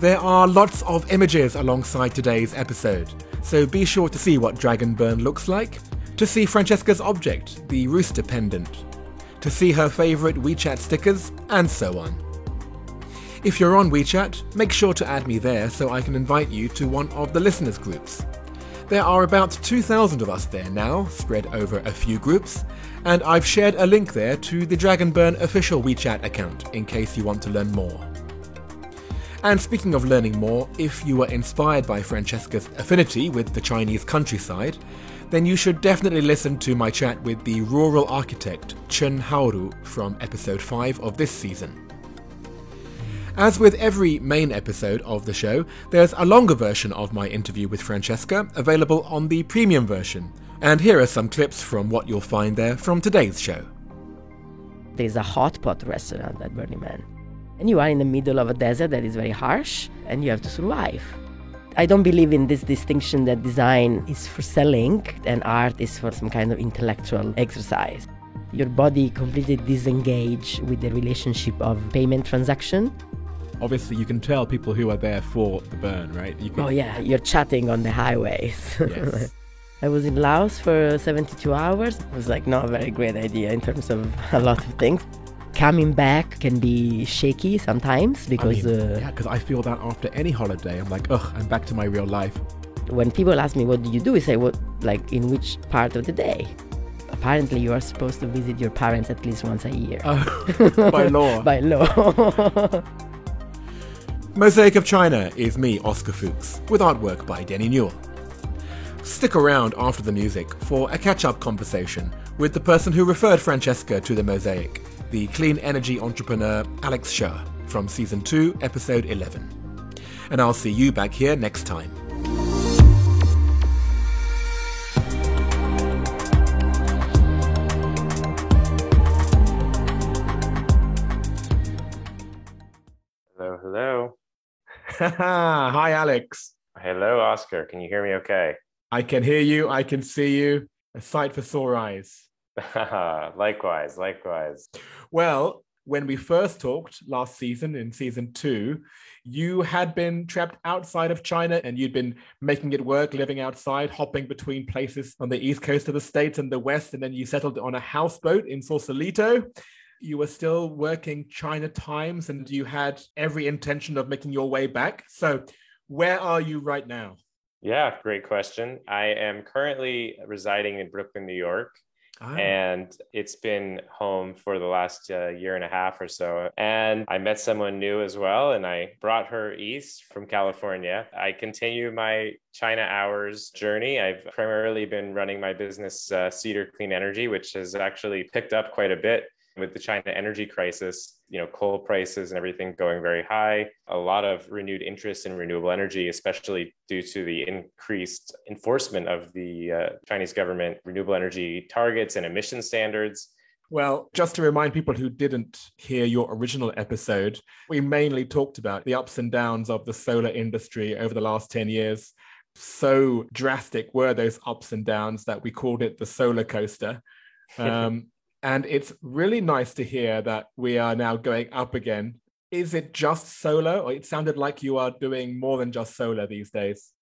[SPEAKER 2] There are lots of images alongside today's episode, so be sure to see what Dragon Burn looks like, to see Francesca's object, the rooster pendant, to see her favourite WeChat stickers, and so on. If you're on WeChat, make sure to add me there so I can invite you to one of the listeners groups. There are about 2,000 of us there now, spread over a few groups, and I've shared a link there to the Dragon Burn official WeChat account in case you want to learn more. And speaking of learning more, if you were inspired by Francesca's affinity with the Chinese countryside, then you should definitely listen to my chat with the rural architect Chen Haoru from episode 5 of this season. As with every main episode of the show, there's a longer version of my interview with Francesca available on the premium version. And here are some clips from what you'll find there from today's show.
[SPEAKER 1] There's a hot pot restaurant at Burning Man. And you are in the middle of a desert that is very harsh and you have to survive. I don't believe in this distinction that design is for selling and art is for some kind of intellectual exercise. Your body completely disengage with the relationship of payment transaction.
[SPEAKER 2] Obviously, you can tell people who are there for the burn, right? You can,
[SPEAKER 1] Oh yeah, you're chatting on the highways.
[SPEAKER 2] Yes.
[SPEAKER 1] I was in Laos for 72 hours. It was like not a very great idea in terms of a lot of things. Coming back can be shaky sometimes
[SPEAKER 2] I
[SPEAKER 1] because
[SPEAKER 2] mean,
[SPEAKER 1] uh,
[SPEAKER 2] yeah, because I feel that after any holiday, I'm like, ugh, I'm back to my real life.
[SPEAKER 1] when people ask me what do you do, I say what like in which part of the day. apparently you are supposed to visit your parents at least once a year.
[SPEAKER 2] Uh, by law.
[SPEAKER 1] by law.
[SPEAKER 2] Mosaic of China is me, Oscar Fuchs, with artwork by Denny Newell. Stick around after the music for a catch up conversation with the person who referred Francesca to the mosaic, the clean energy entrepreneur Alex Shah from season 2, episode 11. And I'll see you back here next time.
[SPEAKER 3] Hello, hello.
[SPEAKER 2] Hi, Alex.
[SPEAKER 3] Hello, Oscar. Can you hear me okay?
[SPEAKER 2] I can hear you. I can see you. A sight for sore eyes.
[SPEAKER 3] likewise, likewise.
[SPEAKER 2] Well, when we first talked last season in season two, you had been trapped outside of China and you'd been making it work, living outside, hopping between places on the east coast of the States and the West. And then you settled on a houseboat in Sausalito. You were still working China times and you had every intention of making your way back. So, where are you right now?
[SPEAKER 3] Yeah, great question. I am currently residing in Brooklyn, New York. Oh. And it's been home for the last uh, year and a half or so. And I met someone new as well, and I brought her east from California. I continue my China Hours journey. I've primarily been running my business, uh, Cedar Clean Energy, which has actually picked up quite a bit with the China energy crisis, you know, coal prices and everything going very high, a lot of renewed interest in renewable energy, especially due to the increased enforcement of the uh, Chinese government renewable energy targets and emission standards.
[SPEAKER 2] Well, just to remind people who didn't hear your original episode, we mainly talked about the ups and downs of the solar industry over the last 10 years. So drastic were those ups and downs that we called it the solar coaster. Um, and it's really nice to hear that we are now going up again. Is it just solar, or it sounded like you are doing more than just solar these days?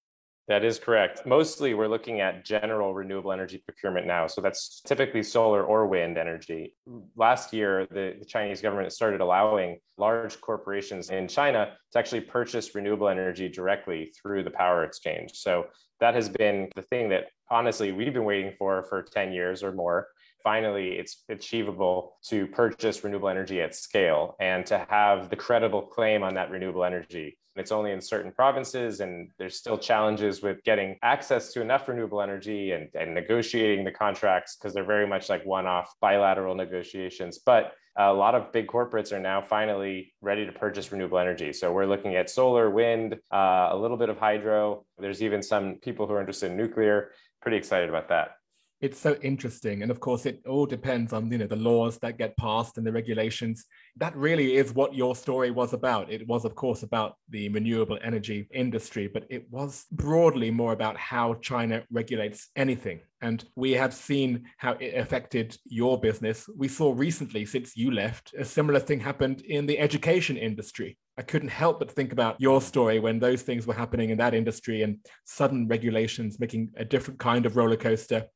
[SPEAKER 3] That is correct. Mostly, we're looking at general renewable energy procurement now. So that's typically solar or wind energy. Last year, the, the, Chinese government started allowing large corporations in China to actually purchase renewable energy directly through the power exchange. So that has been the thing that honestly we've been waiting for for 10 years or more finally it's achievable to purchase renewable energy at scale and to have the credible claim on that renewable energy. It's only in certain provinces, and there's still challenges with getting access to enough renewable energy and, and negotiating the contracts because they're very much like one off bilateral negotiations. But a lot of big corporates are now finally ready to purchase renewable energy. So we're looking at solar, wind, uh, a little bit of hydro. There's even some people who are interested in nuclear. Pretty excited about that
[SPEAKER 2] it's so interesting and of course it all depends on you know the laws that get passed and the regulations. That really is what your story was about. It was of course about the renewable energy industry but it was broadly more about how china regulates anything. And we have seen how it affected your business. We saw recently since you left a similar thing happened in the education industry. I couldn't help but think about your story when those things were happening in that industry and sudden regulations making a different kind of roller coaster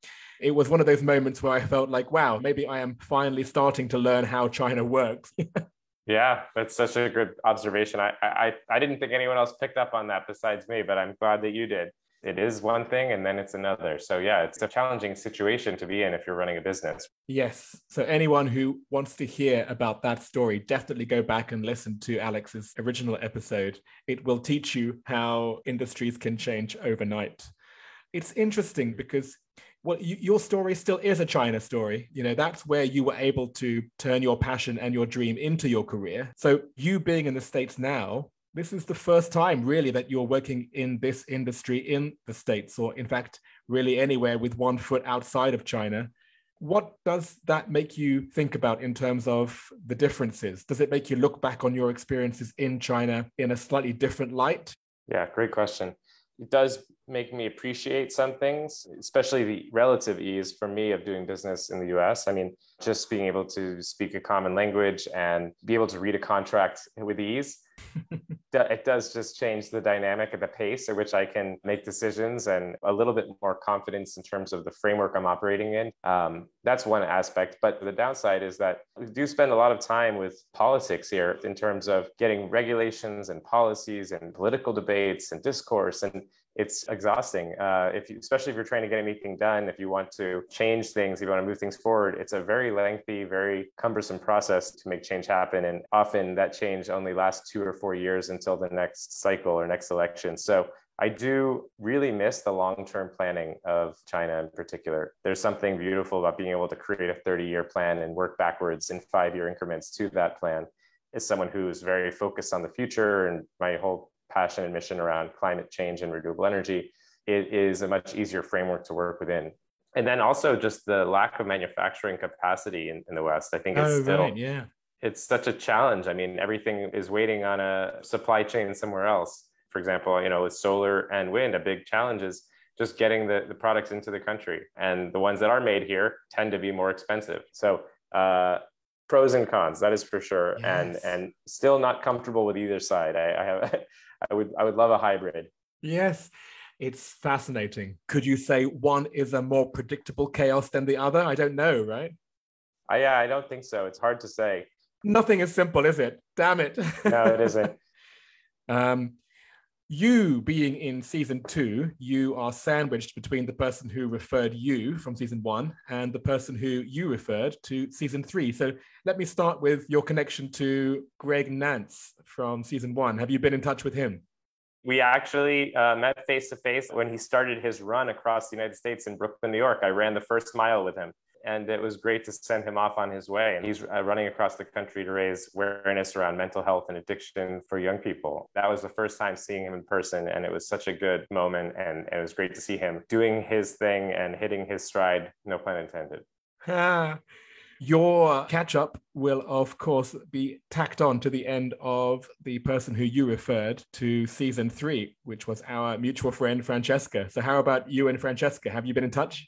[SPEAKER 2] it was one of those moments where I felt like, wow, maybe I am finally starting to learn how China works.
[SPEAKER 3] yeah, that's such a good observation. I, I I didn't think anyone else picked up on that besides me, but I'm glad that you did. It is one thing and then it's another. So yeah, it's a challenging situation to be in if you're running a business.
[SPEAKER 2] Yes. So anyone who wants to hear about that story, definitely go back and listen to Alex's original episode. It will teach you how industries can change overnight. It's interesting because well, you, your story still is a China story. You know, that's where you were able to turn your passion and your dream into your career. So, you being in the States now, this is the first time really that you're working in this industry in the States, or in fact, really anywhere with one foot outside of China. What does that make you think about in terms of the differences? Does it make you look back on your experiences in China in a slightly different light?
[SPEAKER 3] Yeah, great question it does make me appreciate some things, especially the relative ease for me of doing business in the US. I mean, just being able to speak a common language and be able to read a contract with ease it does just change the dynamic of the pace at which I can make decisions and a little bit more confidence in terms of the framework I'm operating in. Um, that's one aspect. But the downside is that we do spend a lot of time with politics here in terms of getting regulations and policies and political debates and discourse. And it's exhausting. Uh, if you, especially if you're trying to get anything done, if you want to change things, if you want to move things forward, it's a very lengthy, very cumbersome process to make change happen. And often that change only lasts two or four years until the next cycle or next election. So I do really miss the long term planning of China in particular. There's something beautiful about being able to create a 30 year plan and work backwards in five year increments to that plan. As someone who's very focused on the future and my whole passion and mission around climate change and renewable energy, it is a much easier framework to work within. And then also just the lack of manufacturing capacity in, in the West. I think it's oh, still right, yeah. It's such a challenge. I mean, everything is waiting on a supply chain somewhere else. For example, you know, with solar and wind, a big challenge is just getting the, the products into the country. And the ones that are made here tend to be more expensive. So uh, pros and cons, that is for sure. Yes. And and still not comfortable with either side. I, I have I would I would love a hybrid.
[SPEAKER 2] Yes. It's fascinating. Could you say one is a more predictable chaos than the other? I don't know, right?
[SPEAKER 3] I, yeah, I don't think so. It's hard to say.
[SPEAKER 2] Nothing is simple, is it? Damn it.
[SPEAKER 3] no, it isn't.
[SPEAKER 2] um, you being in season two, you are sandwiched between the person who referred you from season one and the person who you referred to season three. So let me start with your connection to Greg Nance from season one. Have you been in touch with him?
[SPEAKER 3] We actually uh, met face to face when he started his run across the United States in Brooklyn, New York. I ran the first mile with him and it was great to send him off on his way. And he's uh, running across the country to raise awareness around mental health and addiction for young people. That was the first time seeing him in person, and it was such a good moment. And, it was great to see him doing his thing and hitting his stride, no pun intended.
[SPEAKER 2] Your catch up will, of course, be tacked on to the end of the person who you referred to season three, which was our mutual friend, Francesca. So, how about you and Francesca? Have you been in touch?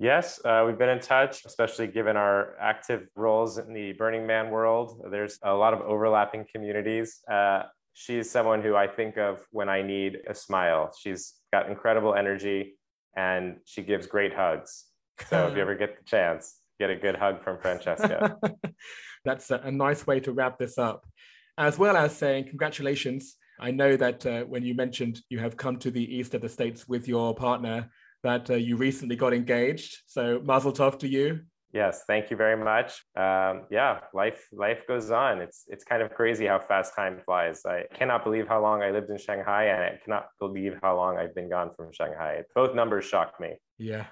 [SPEAKER 3] Yes, uh, we've been in touch, especially given our active roles in the Burning Man world. There's a lot of overlapping communities. Uh, she's someone who I think of when I need a smile. She's got incredible energy and she gives great hugs. So if you ever get the chance, get a good hug from Francesca.
[SPEAKER 2] That's a, nice way to wrap this up. As well as saying congratulations. I know that uh, when you mentioned you have come to the east of the States with your partner, that uh, you recently got engaged. So mazel tov to you.
[SPEAKER 3] Yes, thank you very much. Um, yeah, life life goes on. It's it's kind of crazy how fast time flies. I cannot believe how long I lived in Shanghai, and I cannot believe how long I've been gone from Shanghai. Both numbers shock me.
[SPEAKER 2] Yeah.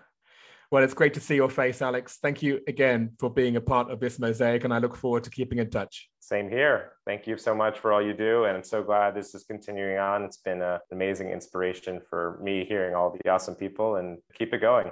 [SPEAKER 2] Well, it's great to see your face, Alex. Thank you again for being a part of this mosaic, and I look forward to keeping in touch.
[SPEAKER 3] Same here. Thank you so much for all you do. And I'm so glad this is continuing on. It's been uh, an amazing inspiration for me hearing all the awesome people and keep it going.